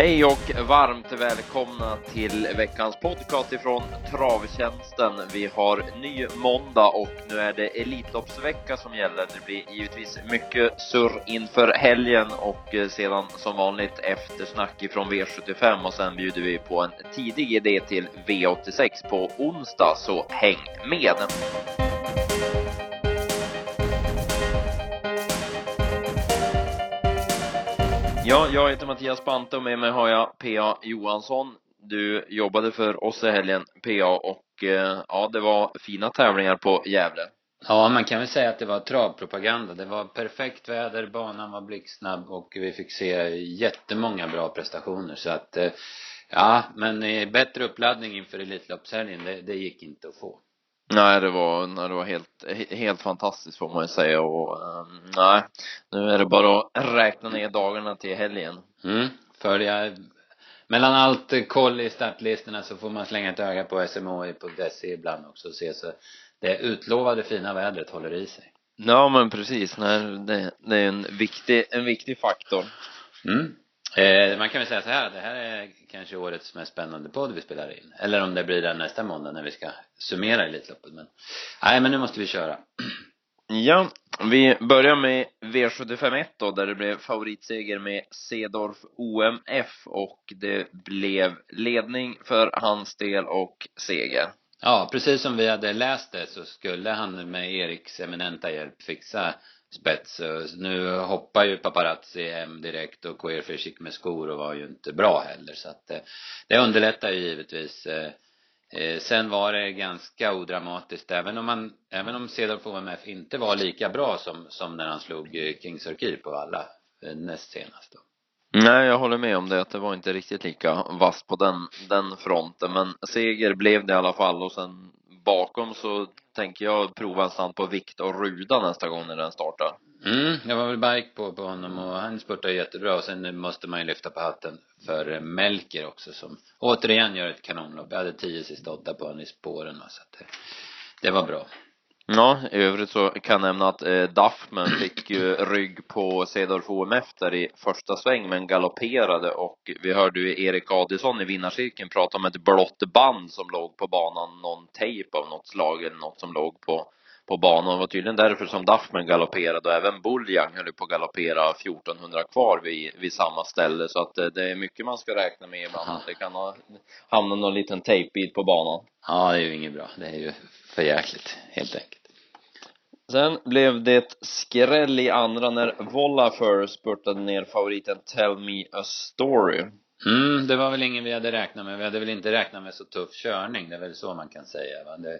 Hej och varmt välkomna till veckans podcast ifrån Travtjänsten. Vi har ny måndag och nu är det Elitloppsvecka som gäller. Det blir givetvis mycket surr inför helgen och eh, sedan som vanligt eftersnack ifrån V75 och sen bjuder vi på en tidig idé till V86 på onsdag, så häng med! Ja, jag heter Mattias Bante och med mig har jag P.A. Johansson. Du jobbade för oss i helgen, P.A. och eh, ja, det var fina tävlingar på Gävle. Ja, man kan väl säga att det var travpropaganda. Det var perfekt väder, banan var blixtsnabb och vi fick se jättemånga bra prestationer så att eh, ja, men eh, bättre uppladdning inför Elitloppshelgen, det, det gick inte att få. Nej, det var, nej, det var helt, helt fantastiskt får man ju säga och um, nej, nu är det bara att räkna ner dagarna till helgen. Mm, följa mellan allt koll i startlistorna så får man slänga ett öga på SMHI.se ibland också och se så det utlovade fina vädret håller i sig. Ja, men precis. Nej, det, det är en viktig, en viktig faktor. Mm. Eh, man kan väl säga så här, det här är kanske årets mest spännande podd vi spelar in. Eller om det blir den nästa måndag när vi ska summera Elitloppet. Men, nej men nu måste vi köra. Ja, vi börjar med V751 då, där det blev favoritseger med Sedorf OMF och det blev ledning för hans del och seger. Ja, precis som vi hade läst det så skulle han med Eriks eminenta hjälp fixa spets. Nu hoppar ju paparazzi hem direkt och Queerfish gick med skor och var ju inte bra heller så att eh, det underlättar ju givetvis. Eh, eh, sen var det ganska odramatiskt även om man, även om Cedolf OMF inte var lika bra som, som när han slog Kings Orkir på alla näst senast då. Nej, jag håller med om det, att det var inte riktigt lika vass på den, den fronten, men seger blev det i alla fall och sen bakom så tänker jag prova en stand på vikt och ruda nästa gång när den startar. Mm, jag var väl bike på, på honom och han spurtar jättebra och sen måste man ju lyfta på hatten för Melker också som återigen gör ett kanonlopp. Jag hade tio sista åtta på honom i spåren så att det, det var bra. Ja, i övrigt så kan jag nämna att eh, Duffman fick ju rygg på Cedar OMF där i första sväng men galopperade. Och vi hörde ju Erik Adison i vinnarcirkeln prata om ett blått band som låg på banan, någon tejp av något slag eller något som låg på på banan. Det var tydligen därför som Duffman galopperade och även Buljang höll på att galoppera 1400 kvar vid, vid samma ställe. Så att eh, det är mycket man ska räkna med ibland. Att det kan ha, hamna någon liten tejpbit på banan. Ja, det är ju inget bra. Det är ju för jäkligt, helt enkelt. Sen blev det skräll i andra när Volafer spurtade ner favoriten Tell Me A Story. Mm, det var väl ingen vi hade räknat med. Vi hade väl inte räknat med så tuff körning. Det är väl så man kan säga. Va? Det,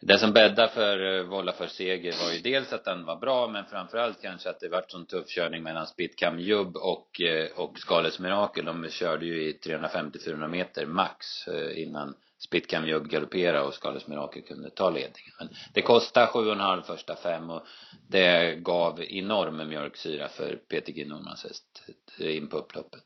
det som bäddade för eh, Volla för seger var ju dels att den var bra, men framförallt kanske att det vart sån tuff körning mellan Spitcam Jubb och, eh, och Skalets Mirakel. De körde ju i 350-400 meter max eh, innan Spitcam Jubb galopperade och Skalets Mirakel kunde ta ledningen. Men det kostade sju och en halv första fem och det gav enorm mjölksyra för PTG Normans häst in på upploppet.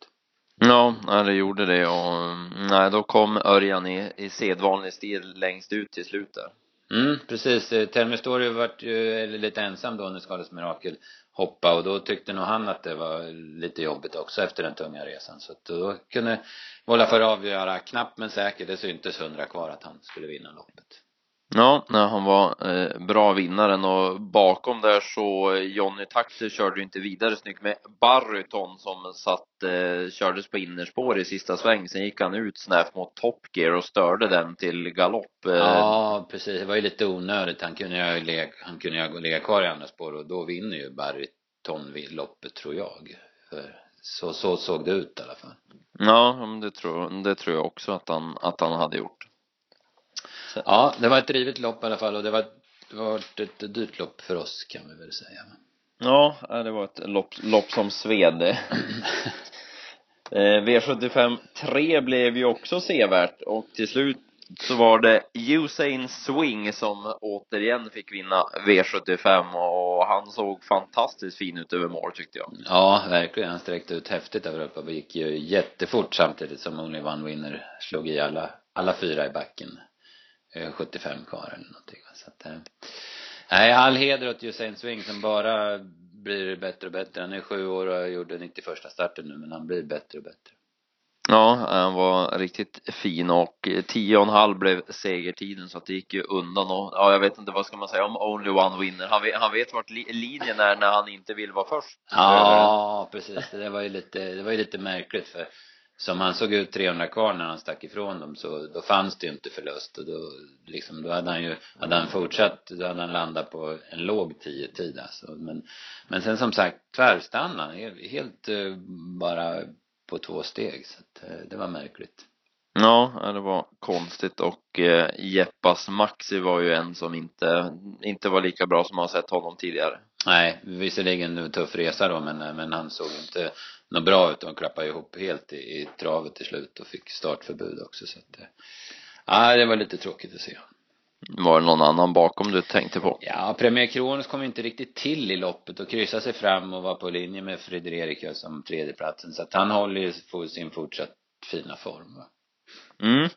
Ja, det gjorde det och mm, nej, då kom Örjan i, i sedvanlig stil längst ut till slutet. Mm, precis. Eh, Telmer Story vart ju lite ensam då när Skalets Mirakel hoppa och då tyckte nog han att det var lite jobbigt också efter den tunga resan så att då kunde Volafer avgöra knappt men säkert, det syntes hundra kvar att han skulle vinna loppet. Ja, nej, han var eh, bra vinnaren och bakom där så Johnny Taxer körde ju inte vidare snyggt med Barryton som satt, eh, kördes på innerspår i sista sväng. Sen gick han ut snävt mot Top Gear och störde den till galopp. Eh. Ja, precis. Det var ju lite onödigt. Han kunde ju ligga, han kunde ju ligga kvar i andra spår och då vinner ju Barryton loppet tror jag. För så, så såg det ut i alla fall. Ja, det tror, det tror jag också att han, att han hade gjort. Ja, det var ett drivet lopp i alla fall och det var, det var ett dyrt lopp för oss kan vi väl säga. Ja, det var ett lopp, lopp som sved. Eh, V75 3 blev ju också sevärt och till slut så var det Usain Swing som återigen fick vinna V75 och han såg fantastiskt fin ut över mål tyckte jag. Ja, verkligen. Han sträckte ut häftigt över uppe och gick ju jättefort samtidigt som Only One Winner slog i alla, alla fyra i backen. 75 eh, kvar eller någonting. Så att, eh, nej, all heder åt Usain Swing som bara blir bättre och bättre. Han är sju år och gjorde 91 starten nu, men han blir bättre och bättre. Ja, han var riktigt fin och tio och en halv blev segertiden så att det gick ju undan och ja, jag vet inte vad ska man säga om Only One Winner. Han vet, han vet vart li, linjen är när han inte vill vara först. Ja, precis. Det var ju lite, det var ju lite märkligt för som han såg ut 300 kvar när han stack ifrån dem så då fanns det ju inte förlust. Och då liksom då hade han ju hade han fortsatt då hade han landat på en låg 10 tid alltså. Men men sen som sagt tvärstannade helt, helt uh, bara på två steg. Så att uh, det var märkligt. Ja, det var konstigt. Och eh, Jeppas Maxi var ju en som inte, inte var lika bra som man sett honom tidigare. Nej, visserligen en tuff resa då men, men han såg inte något bra ut han klappade ihop helt i, i travet till slut och fick startförbud också så att ja, det var lite tråkigt att se. Var det någon annan bakom du tänkte på? Ja, Premier Kronos kom inte riktigt till i loppet och kryssade sig fram och var på linje med Fredrika som tredjeplatsen så att han håller ju sin fortsatt fina form va? Mm.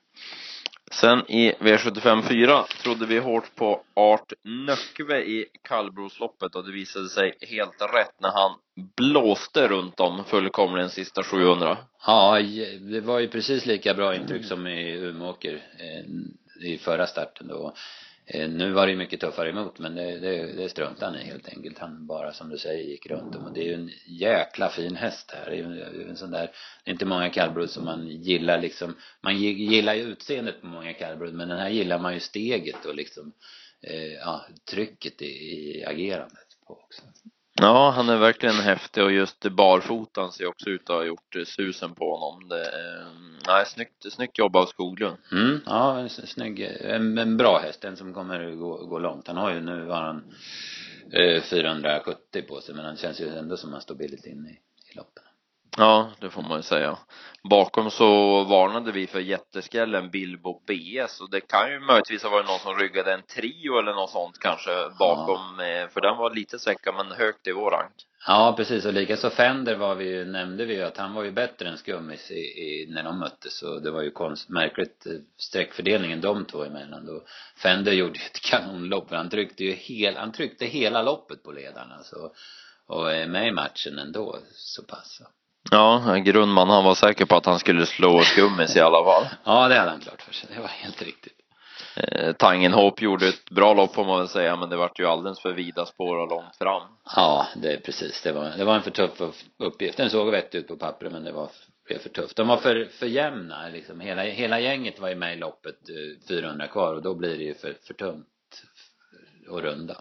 Sen i V75 4 trodde vi hårt på Art Nöckve i kallbrosloppet och det visade sig helt rätt när han blåste runt om fullkomligen sista 700. Ja, det var ju precis lika bra intryck som i Umeåker eh, i förra starten då. Eh, nu var det ju mycket tuffare emot men det, det, det struntade han i helt enkelt. Han bara som du säger gick runt om och det är ju en jäkla fin häst här. Det är ju en sån där, det är inte många kallblod som man gillar liksom. Man gillar ju utseendet på många kallblod men den här gillar man ju steget och liksom eh, ja, trycket i, i agerandet på också. Ja, han är verkligen häftig och just barfotan ser också ut att ha gjort eh, susen på honom. Det, är, nej, snyggt, snyggt jobb av Skoglund. Mm, ja, en snygg, en, en bra häst, en som kommer gå, gå långt. Han har ju, nu har han eh, 470 på sig, men han känns ju ändå som han står billigt inne i, i loppen. Ja, det får man ju säga. Bakom så varnade vi för jätteskrällen Bilbo BS och det kan ju möjligtvis ha varit någon som ryggade en trio eller något sånt kanske bakom, ja. för den var lite svecka men högt i vår rank. Ja, precis. Och likaså Fender var vi ju, nämnde vi ju att han var ju bättre än Skummis i, i, när de möttes. Och det var ju konst, märkligt eh, streckfördelningen de två emellan. Då Fender gjorde ju ett kanonlopp. Han tryckte ju hel, han tryckte hela loppet på ledarna. Så, och är med i matchen ändå så pass. Ja, Grundman han var säker på att han skulle slå Skummis i alla fall. ja, det hade han klart för sig. Det var helt riktigt. Eh, Tangenhop gjorde ett bra lopp får man väl säga, men det vart ju alldeles för vida spår och långt fram. Ja, det är precis. Det var, det var en för tuff uppgift. Den såg vettig ut på pappret, men det var blev för tufft. De var för, för jämna liksom. Hela, hela gänget var ju med i loppet, 400 eh, kvar och då blir det ju för, för tungt att runda.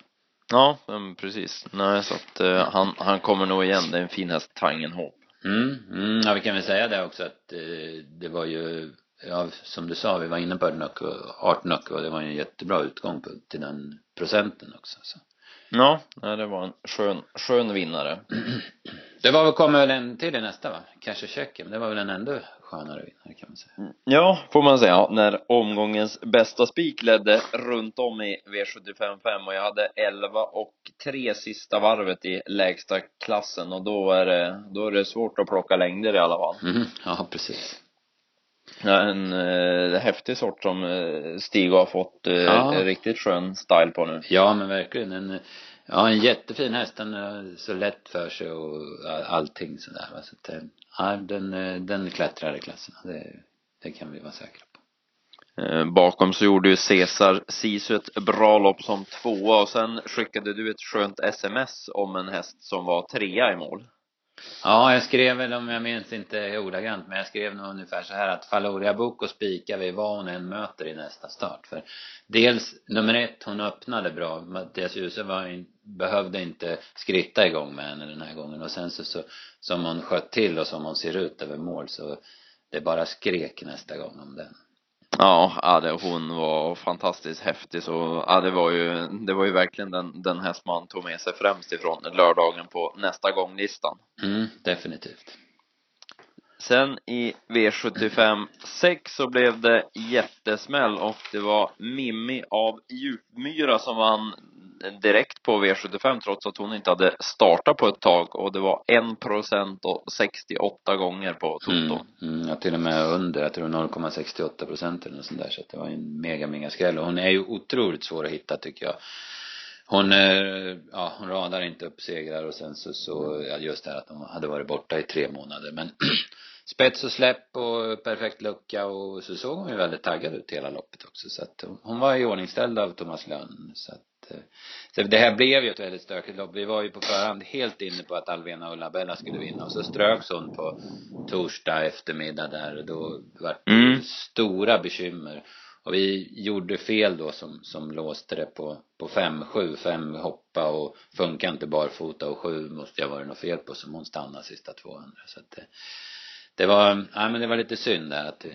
Ja, precis. Nej, så att uh, han, han kommer nog igen. Det är en fin häst, Tangenhop. Mm, mm, ja vi kan väl säga det också att eh, det var ju, ja som du sa, vi var inne på Nöcke, Art Nöcke och det var en jättebra utgång på, till den procenten också så. Ja, det var en skön, skön vinnare. Det var väl, kommer väl en till i nästa va? Kanske Tjeckien, det var väl en ändå skönare vinnare kan man säga. Mm. Ja, får man säga. När omgångens bästa spik ledde runt om i V75 och jag hade 11 och 3 sista varvet i lägsta klassen och då är det, då är det svårt att plocka längder i alla fall. Mm, ja, precis. Ja, en eh, häftig sort som eh, Stig har fått eh, ja. riktigt skön style på nu. Ja, men verkligen. En, ja, en jättefin häst. Den är så lätt för sig och allting sådär. Så att, eh, ja, den, eh, den klättrar i klasserna. Det, det kan vi vara säkra på. Eh, bakom så gjorde ju Cesar Sisu ett bra lopp som tvåa och sen skickade du ett skönt sms om en häst som var trea i mål. Ja, jag skrev väl om jag minns inte ordagrant, men jag skrev nog ungefär så här att Faloria Boko spikar vi vad hon än möter i nästa start. För dels, nummer ett, hon öppnade bra. Mattias Djuse var, behövde inte skritta igång med henne den här gången. Och sen så, så som hon sköt till och som hon ser ut över mål så det bara skrek nästa gång om den. Ja, ja det, hon var fantastiskt häftig så, ja det var ju, det var ju verkligen den, den häst man tog med sig främst ifrån lördagen på nästa gång-listan. Mm, definitivt. Sen i V75 6 så blev det jättesmäll och det var Mimmi av Djupmyra som vann direkt på V75 trots att hon inte hade startat på ett tag och det var en procent och 68 gånger på Toto. Mm, mm, ja, till och med under, jag tror 0,68 procent eller något sånt där så att det var en mega, mega skräll och hon är ju otroligt svår att hitta tycker jag. Hon, ja, hon radar inte upp segrar och sen så, så ja, just det här att hon hade varit borta i tre månader men spets och släpp och perfekt lucka och så såg hon ju väldigt taggad ut hela loppet också så att hon var i ordningställd av Thomas Lönn så att eh, så det här blev ju ett väldigt stökigt lopp. Vi var ju på förhand helt inne på att Alvena och Labella skulle vinna och så ströks hon på torsdag eftermiddag där och då var det mm. stora bekymmer. Och vi gjorde fel då som, som låste det på, på fem, sju, fem hoppa och funkar inte barfota och sju måste jag vara något fel på som hon stannade sista 200 så att det, det var, ja men det var lite synd där att,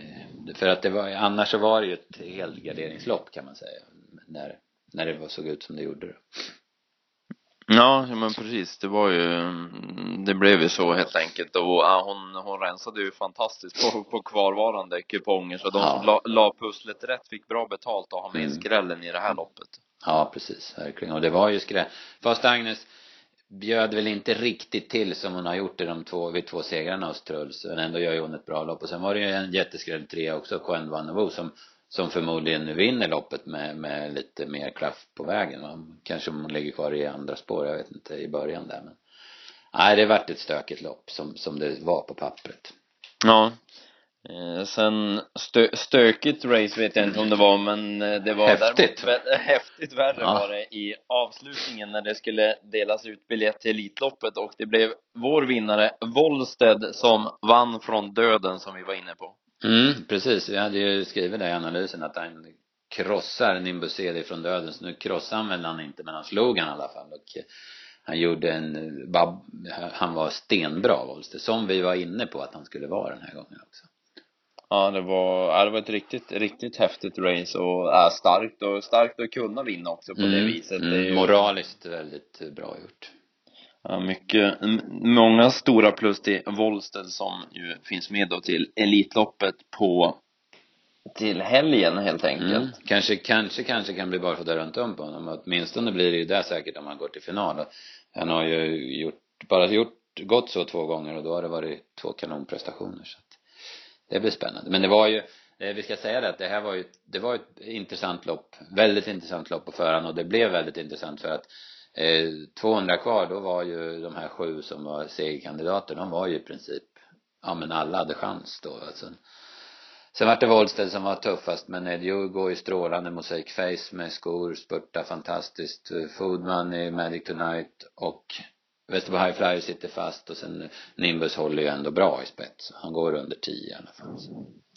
för att det var, annars så var det ju ett helgarderingslopp kan man säga. När, när det såg ut som det gjorde. Ja, men precis. Det var ju, det blev ju så helt enkelt. Och ja, hon, hon rensade ju fantastiskt på, på kvarvarande kuponger. Så de ja. som la, la pusslet rätt fick bra betalt och ha med mm. skrällen i det här loppet. Ja, precis. Verkligen. Och det var ju skräll. Fast Agnes bjöd väl inte riktigt till som hon har gjort i de två, vid två segrarna hos Truls. Men ändå gör ju hon ett bra lopp. Och sen var det ju en jätteskräll trea också, Coen Vannevo, som som förmodligen nu vinner loppet med, med lite mer klaff på vägen. Va? Kanske om hon ligger kvar i andra spår, jag vet inte, i början där men. Nej, det vart ett stökigt lopp som, som det var på pappret. Ja. Eh, sen stö, stökigt race vet jag inte om det var, men eh, det var häftigt. däremot häftigt värre ja. var det i avslutningen när det skulle delas ut biljett till Elitloppet och det blev vår vinnare Wollsted som vann från döden som vi var inne på. Mm, precis. Vi hade ju skrivit det i analysen att han krossar Nimbus CD från döden. Så nu krossade han väl han inte, men han slog han i alla fall. Och han gjorde en, han var stenbra Wollster, som vi var inne på att han skulle vara den här gången också. Ja, det var, ja, det var ett riktigt, riktigt häftigt race och är starkt och starkt att kunna vinna också på mm, det viset. Mm, det är moraliskt väldigt bra gjort. Ja, mycket, många stora plus till Wollsted som ju finns med då till Elitloppet på till helgen helt enkelt. Mm. Kanske, kanske, kanske kan bli barfota runt om på honom. Åtminstone blir det ju där säkert om han går till final. Han har ju gjort, bara gjort, gått så två gånger och då har det varit två kanonprestationer så att det blir spännande. Men det var ju, eh, vi ska säga det att det här var ju, det var ett intressant lopp. Väldigt intressant lopp på förhand och det blev väldigt intressant för att Eh, 200 kvar, då var ju de här sju som var segerkandidater, de var ju i princip, ja men alla hade chans då alltså. Sen vart det Wollstedt som var tuffast, men Edjo går ju strålande, Mosaic Face med skor, spurtar fantastiskt, eh, Foodman i Magic Tonight och Västerbo High Flyer sitter fast och sen Nimbus håller ju ändå bra i spets. Han går under 10 i alla fall.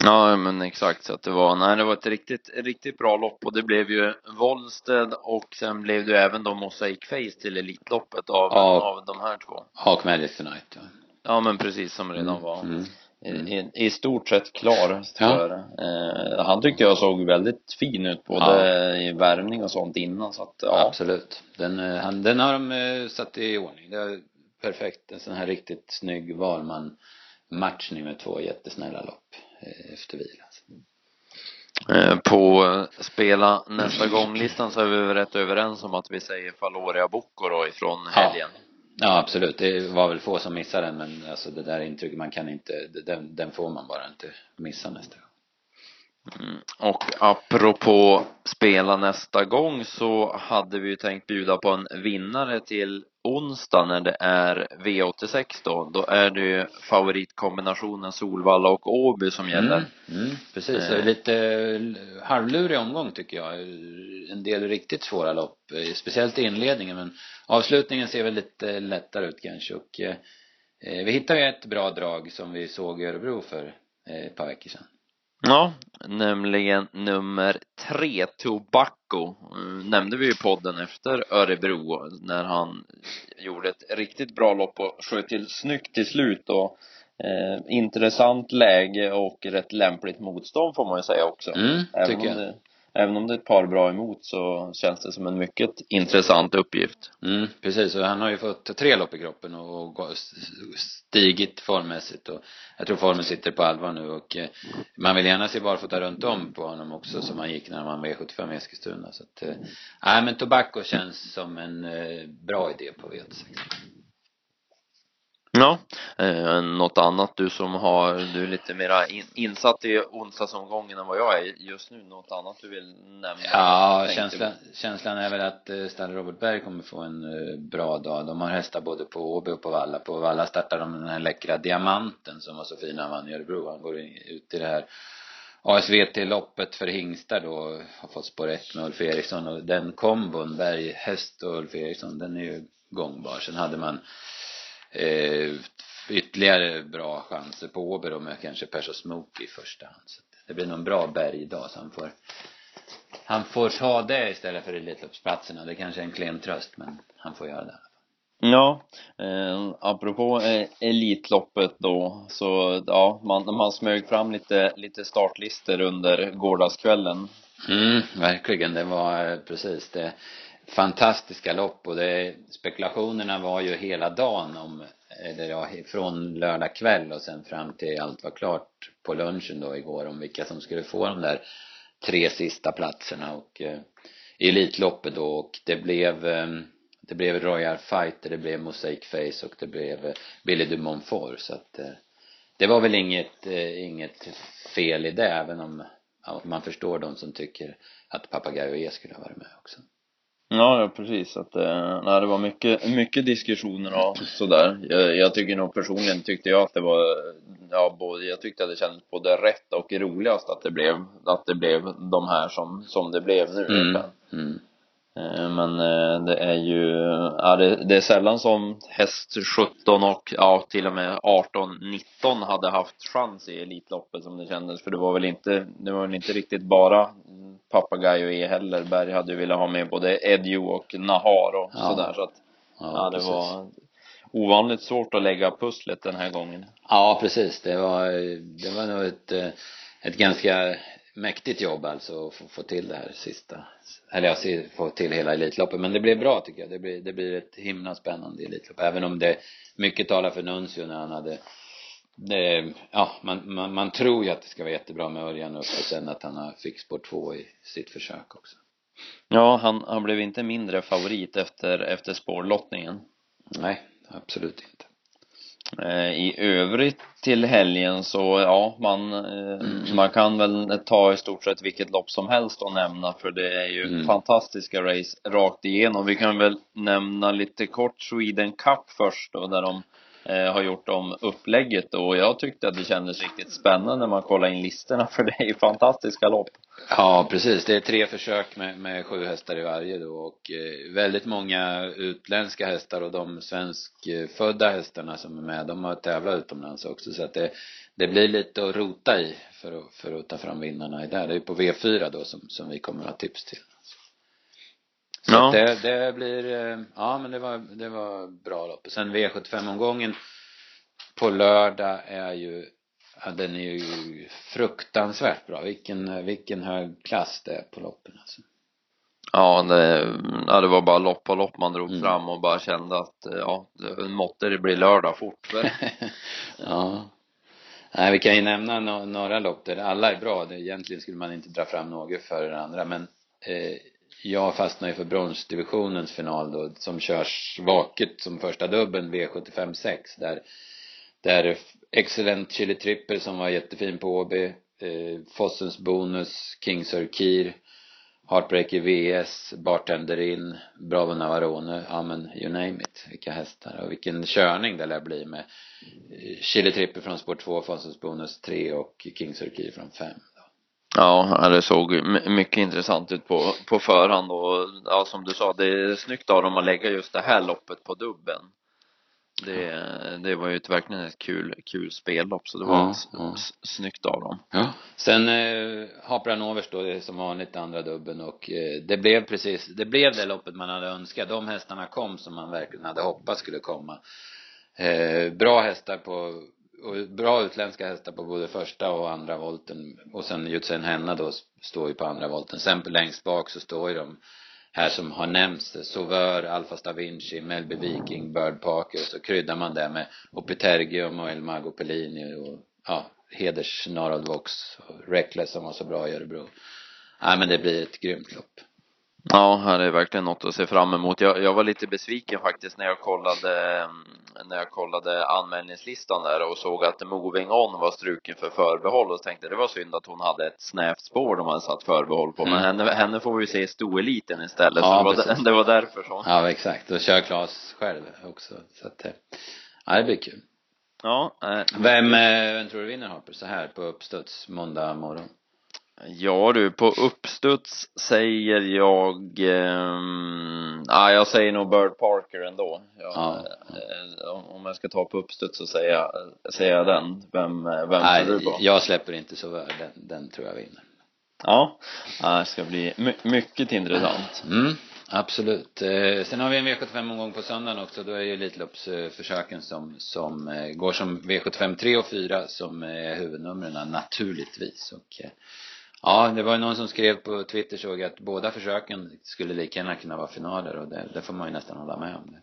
Ja, men exakt så att det var, nej det var ett riktigt, riktigt bra lopp och det blev ju Wollsted och sen blev det ju även då Mosaic Face till Elitloppet av, ja. av de här två. Hawk Magic Tonight, ja. Ja, men precis som redan mm. var. Mm. I, I, stort sett klar ja. eh, han tyckte jag såg väldigt fin ut både ja. i värmning och sånt innan så att ja. Absolut. Den, eh, han, den har de eh, satt i ordning. Det är perfekt. En sån här riktigt snygg Valman matchning med två jättesnälla lopp eh, efter vila. På spela nästa gång-listan så är vi rätt överens om att vi säger Faloria Bocco då ifrån helgen. Ja. Ja, absolut. Det var väl få som missade den, men alltså det där intrycket, man kan inte, den, den får man bara inte missa nästa gång. Mm. Och apropå spela nästa gång så hade vi ju tänkt bjuda på en vinnare till onsdag när det är V86 då. Då är det ju favoritkombinationen Solvalla och Åby som gäller. Mm, mm, precis, eh. lite halvlurig omgång tycker jag. En del riktigt svåra lopp, eh, speciellt i inledningen men avslutningen ser väl lite lättare ut kanske och eh, vi hittade ju ett bra drag som vi såg i Örebro för eh, ett par veckor sedan. Ja, nämligen nummer tre, Tobacco. Nämnde vi i podden efter Örebro när han gjorde ett riktigt bra lopp och sköt till snyggt till slut och eh, intressant läge och rätt lämpligt motstånd får man ju säga också. Mm, tycker jag. Det, även om det är ett par bra emot så känns det som en mycket intressant uppgift. Mm, precis, och han har ju fått tre lopp i kroppen och stigit formmässigt och jag tror formen sitter på allvar nu och eh, man vill gärna se barfota runt om på honom också som han gick när han var V75 i Eskilstuna så att, eh, nej men Tobacco känns som en eh, bra idé på V86. Ja, eh, något annat du som har, du är lite mera in, insatt i onsdagsomgången än vad jag är just nu, något annat du vill nämna? Ja, känslan, känslan är väl att eh, Stalle Robert Berg kommer få en eh, bra dag. De har hästar både på Åby och på Valla. På Valla startar de den här läckra Diamanten som var så fin när han vann i Örebro. Han går ut i det här ASVT-loppet för hingstar då, har fått spår 1 med Ulf Eriksson och den kombon, Berg, häst och Ulf Eriksson, den är ju gångbar. Sen hade man eh, ytterligare bra chanser på då med kanske Perso Smoke i första hand. Så det blir nog en bra bergdag så han får han får ta det istället för Elitloppsplatserna. Det kanske är en klen tröst men han får göra det. Ja, eh, apropå eh, Elitloppet då, så ja, man, man smög fram lite, lite startlister under gårdagskvällen. Mm, verkligen. Det var eh, precis det fantastiska lopp. Och det, spekulationerna var ju hela dagen om, eller ja, från lördag kväll och sen fram till allt var klart på lunchen då igår om vilka som skulle få de där tre sista platserna. Och eh, Elitloppet då och det blev eh, det blev Royal Fighter, det blev Mosaic Face och det blev eh, Billy du Montfort. Så att eh, det var väl inget, eh, inget fel i det även om man förstår de som tycker att Papagayo E skulle ha varit med också. Ja, ja precis. Att, eh, nej, det var mycket, mycket diskussioner och sådär. Jag, jag tycker nog personligen tyckte jag att det var, ja, både, jag tyckte att det kändes både rätt och roligast att det blev, att det blev de här som, som det blev nu. Mm. Mm. Eh, men eh, det är ju, ja, det, det är sällan som häst 17 och ja, till och med 18, 19 hade haft chans i Elitloppet som det kändes. För det var väl inte, det var väl inte riktigt bara Papagayo E heller. Berg hade ju velat ha med både Edju och Nahar och ja. sådär så att ja, ja det precis. var ovanligt svårt att lägga pusslet den här gången. Ja precis, det var, det var nog ett, ett ganska mäktigt jobb alltså att få, till det här sista eller jag få till hela Elitloppet men det blev bra tycker jag det blir, det blir ett himla spännande Elitlopp även om det mycket talar för Nuncio när han hade det, ja, man, man, man tror ju att det ska vara jättebra med Örjan upp och sen att han har fick spår två i sitt försök också. Ja, han, han blev inte mindre favorit efter, efter spårlottningen. Nej, absolut inte. Eh, I övrigt till helgen så, ja, man, mm. man kan väl ta i stort sett vilket lopp som helst och nämna för det är ju mm. fantastiska race rakt igenom. Vi kan väl nämna lite kort Sweden Cup först då, där de eh, har gjort om upplägget och jag tyckte att det kändes riktigt spännande när man kollar in listorna för det är ju fantastiska lopp. Ja, precis. Det är tre försök med, med sju hästar i varje då och eh, väldigt många utländska hästar och de svenskfödda hästarna som är med, de har tävlat utomlands också så att det, det blir lite att rota i för att, för att ta fram vinnarna i där. Det är på V4 då som, som vi kommer att ha tips till. Så ja. det, det blir, eh, ja men det var, det var bra lopp. Och sen V75-omgången på lördag är ju, ja, den är ju fruktansvärt bra. Vilken, vilken hög klass det är på loppen alltså. Ja, det, ja, det var bara lopp på lopp man drog mm. fram och bara kände att ja, det måtte det bli lördag fort. ja. Nej, vi kan ju nämna no några lopp där alla är bra. Det, egentligen skulle man inte dra fram något före det andra, men eh, jag fastnar ju för bronsdivisionens final då som körs vaket som första dubben V75 6 där där Excellent Chili Triple som var jättefin på Åby eh, Fossens Bonus King Sir Kir Heartbreaker VS Bartender In Bravo Navarone ja men you name it. Vilka hästar och vilken körning det lär bli med eh, Chili Triple från spår 2 Fossens Bonus 3 och King Sir Kir från 5 Ja, det såg mycket intressant ut på, på förhand och ja, som du sa, det är snyggt av dem att lägga just det här loppet på dubben. Det, det var ju ett, verkligen ett kul, kul spellopp så det var ja, ja. snyggt av dem. Ja. Sen eh, Hapra Novers då, det är som vanligt andra dubben och eh, det blev precis, det blev det loppet man hade önskat. De hästarna kom som man verkligen hade hoppats skulle komma. Eh, bra hästar på och bra utländska hästar på både första och andra volten och sen Jutsen Henna då står ju på andra volten sen längst bak så står ju de här som har nämnts Sauveur, Alfa Stavinci, Melby Viking, Bird Parker så kryddar man det med Opitergium och El Mago Pellini och ja, Heders Narod Vox och Reckless som var så bra i Örebro. Nej men det blir ett grymt lopp. Ja, det är verkligen något att se fram emot. Jag, jag var lite besviken faktiskt när jag kollade, mm, när jag kollade anmälningslistan där och såg att Moving On var struken för förbehåll och tänkte det var synd att hon hade ett snävt spår de hade satt förbehåll på. Men Mm. henne, henne får vi se i stoeliten istället. Ja, så det, var, precis. det var därför så. Ja, exakt. Och kör Klas själv också. Så att, eh, ja, det blir kul. Ja, eh, Vem, eh, vem tror du vinner Harper så här på uppstuds måndag morgon? Ja du, på uppstuds säger jag, ehm, ja jag säger nog Bird Parker ändå. Jag, Ja. eh, om- om jag ska ta på uppstuds så säger jag, säger jag den. Vem, eh, vem Nej, tror du på? jag släpper inte så väl. Den, den tror jag vinner. Ja, det ska bli my mycket intressant. Mm, absolut. Eh, sen har vi en V75-omgång på söndagen också. Då är ju Elitloppsförsöken som, som eh, går som V75 3 och 4 som är huvudnumren naturligtvis. Och, eh, ja, det var ju någon som skrev på Twitter såg att båda försöken skulle lika gärna kunna vara finaler och det, det får man ju nästan hålla med om. Det.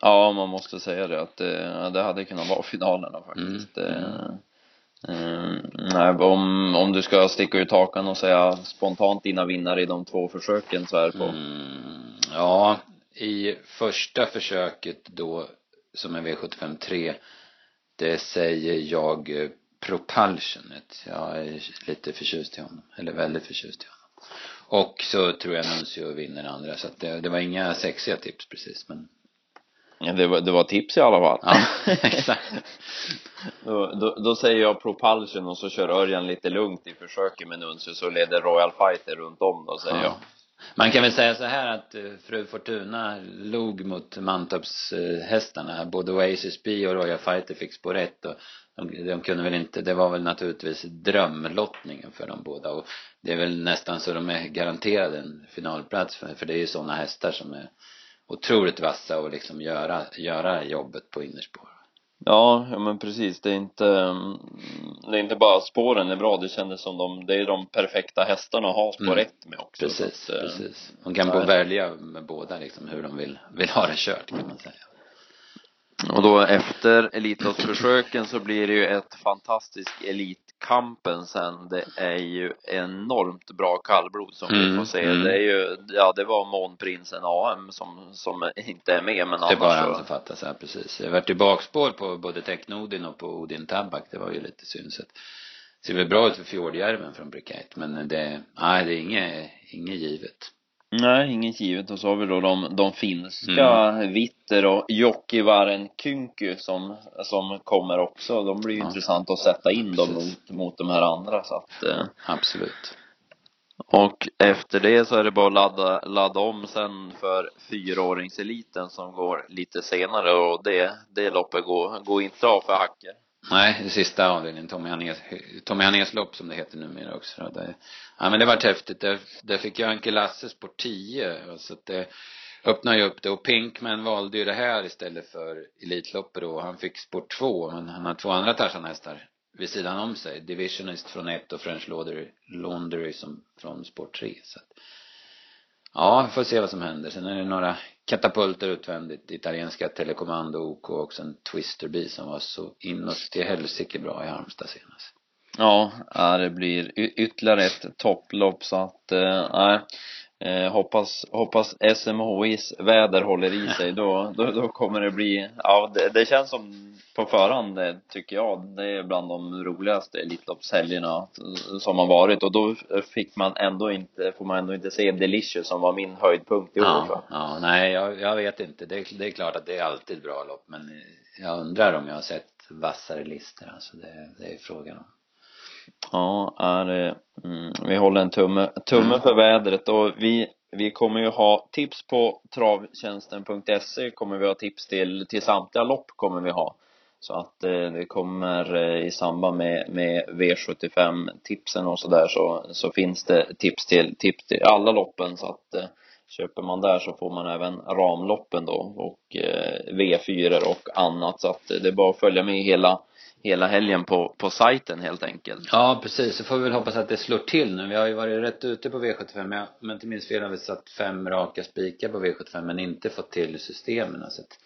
Ja, man måste säga det att eh, det hade kunnat vara finalerna faktiskt. Mm, Eh, eh, nej, om, om du ska sticka ut hakan och säga spontant dina vinnare i de två försöken så är det på. Mm, ja, i första försöket då, som är V75 3, det säger jag Propulsion. Ett- Jag är lite förtjust i honom, eller väldigt förtjust i honom. Och så tror jag Nuncio vinner andra, så att det, det var inga sexiga tips precis, men Ja, det, var, det var tips i alla fall. ja, exakt. Då, då, då säger jag Propulsion och så kör Örjan lite lugnt i försöket med Nuncio så leder Royal Fighter runt om då säger jag. Man kan väl säga så här att eh, Fru Fortuna log mot Mantorpshästarna. Både Oasis B och Royal Fighter fick spår ett och de, de kunde väl inte, det var väl naturligtvis drömlottningen för de båda och det är väl nästan så de är garanterade en finalplats för, för det är ju sådana hästar som är otroligt vassa och liksom göra, göra jobbet på innerspår. Ja, ja men precis. Det är inte, mm, det är inte bara spåren är bra. Det kändes som de, det är de perfekta hästarna att ha spår Mm. med också. Precis, att, eh, precis. De kan nej. välja med båda liksom hur de vill, vill ha det kört kan man säga. Och då efter Elitloppsförsöken så blir det ju ett fantastiskt Elitkampen sen. Det är ju enormt bra kallblod som vi Mm, får se. mm. Det är ju, ja det var Månprinsen AM som, som inte är med men Det är bara annars han som fattas här precis. Det har varit i bakspår på både Technodin och på Odin Tabak. Det var ju lite synd så att det ser väl bra ut för Fjordjärven från Bricate. Men det, nej det är inget, inget givet. Nej, inget givet. Och så har vi då de, de finska, Vitter och Jokivaren Kynky som, som kommer också. De blir ju Ja. intressant att sätta in dem Precis. mot, mot de här andra så att eh, Absolut. Och efter det så är det bara att ladda, ladda om sen för fyraåringseliten som går lite senare och det, det loppet går, går inte av för Hacke. Nej, det sista avdelningen, Tommy Hanés, Tommy Hanés lopp som det heter numera också. då. Det, ja men det var häftigt. Där, där fick jag Anke Lasses på 10. Så att det öppnade ju upp det. Och Pinkman valde ju det här istället för Elitloppet då. Han fick sport 2. Men han har två andra Tarzan-hästar vid sidan om sig. Divisionist från 1 och French Laundry, Laundry som från sport 3. Så att, ja, vi får se vad som händer. Sen är det några katapulter utvändigt. Italienska Telecommando OK och också en Twisterby som var så inåt till helsike bra i Halmstad senast. Ja, ja, det blir ytterligare ett topplopp så att, eh, nej. Eh, hoppas, hoppas SMHIs väder håller i sig då, då, då kommer det bli, ja det, det känns som på förhand eh, tycker jag, det är bland de roligaste Elitloppshelgerna som har varit och då fick man ändå inte, får man ändå inte se Delicious som var min höjdpunkt i år. Ja, ja, nej jag, jag vet inte. Det, är- det är klart att det är alltid bra lopp men jag undrar om jag har sett vassare listor alltså. Det, det är frågan om. Ja, är mm, vi håller en tumme, tumme för vädret och vi, vi kommer ju ha tips på travtjänsten.se kommer vi ha tips till, till samtliga lopp kommer vi ha. Så att eh, det kommer eh, i samband med, med V75 tipsen och sådär så, så finns det tips till, tips till alla loppen så att eh, köper man där så får man även ramloppen då och eh, V4 och annat så att eh, det är bara att följa med hela hela helgen på, på sajten helt enkelt. Ja, precis. Så får vi väl hoppas att det slår till nu. Vi har ju varit rätt ute på V75. Men om jag inte minns fel har vi satt fem raka spikar på V75 men inte fått till systemen. Så att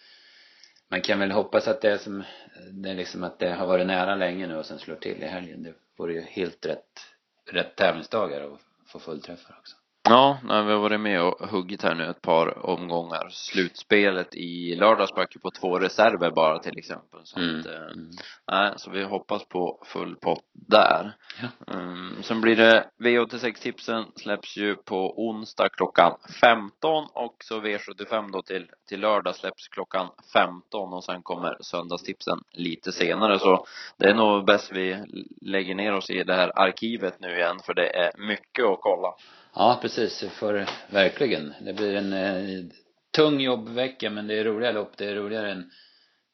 man kan väl hoppas att det är som, det är liksom att det har varit nära länge nu och sen slår till i helgen. Det vore ju helt rätt, rätt tävlingsdagar och få fullträffar också. Ja, nej, vi har varit med och huggit här nu ett par omgångar. Slutspelet i lördags ju på två reserver bara till exempel. Så Mm. att, eh, nej, så vi hoppas på full pott där. Ja. Mm, sen blir det V86-tipsen släpps ju på onsdag klockan 15 och så V75 då till, till lördag släpps klockan 15 och sen kommer söndagstipsen lite senare så det är nog bäst vi lägger ner oss i det här arkivet nu igen för det är mycket att kolla. Ja, precis. För verkligen. Det blir en eh, tung jobbvecka, men det är roliga lopp. Det är roligare än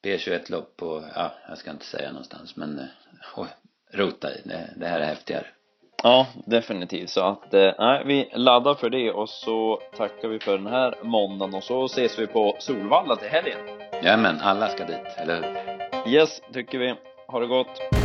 P21-lopp på, ja, jag ska inte säga någonstans, men eh, oj, rota i. Det, det här är häftigare. Ja, definitivt. Så att, eh, nej, vi laddar för det och så tackar vi för den här måndagen och så ses vi på Solvalla till helgen. Ja, men alla ska dit, eller hur? Yes, tycker vi. Ha det gott.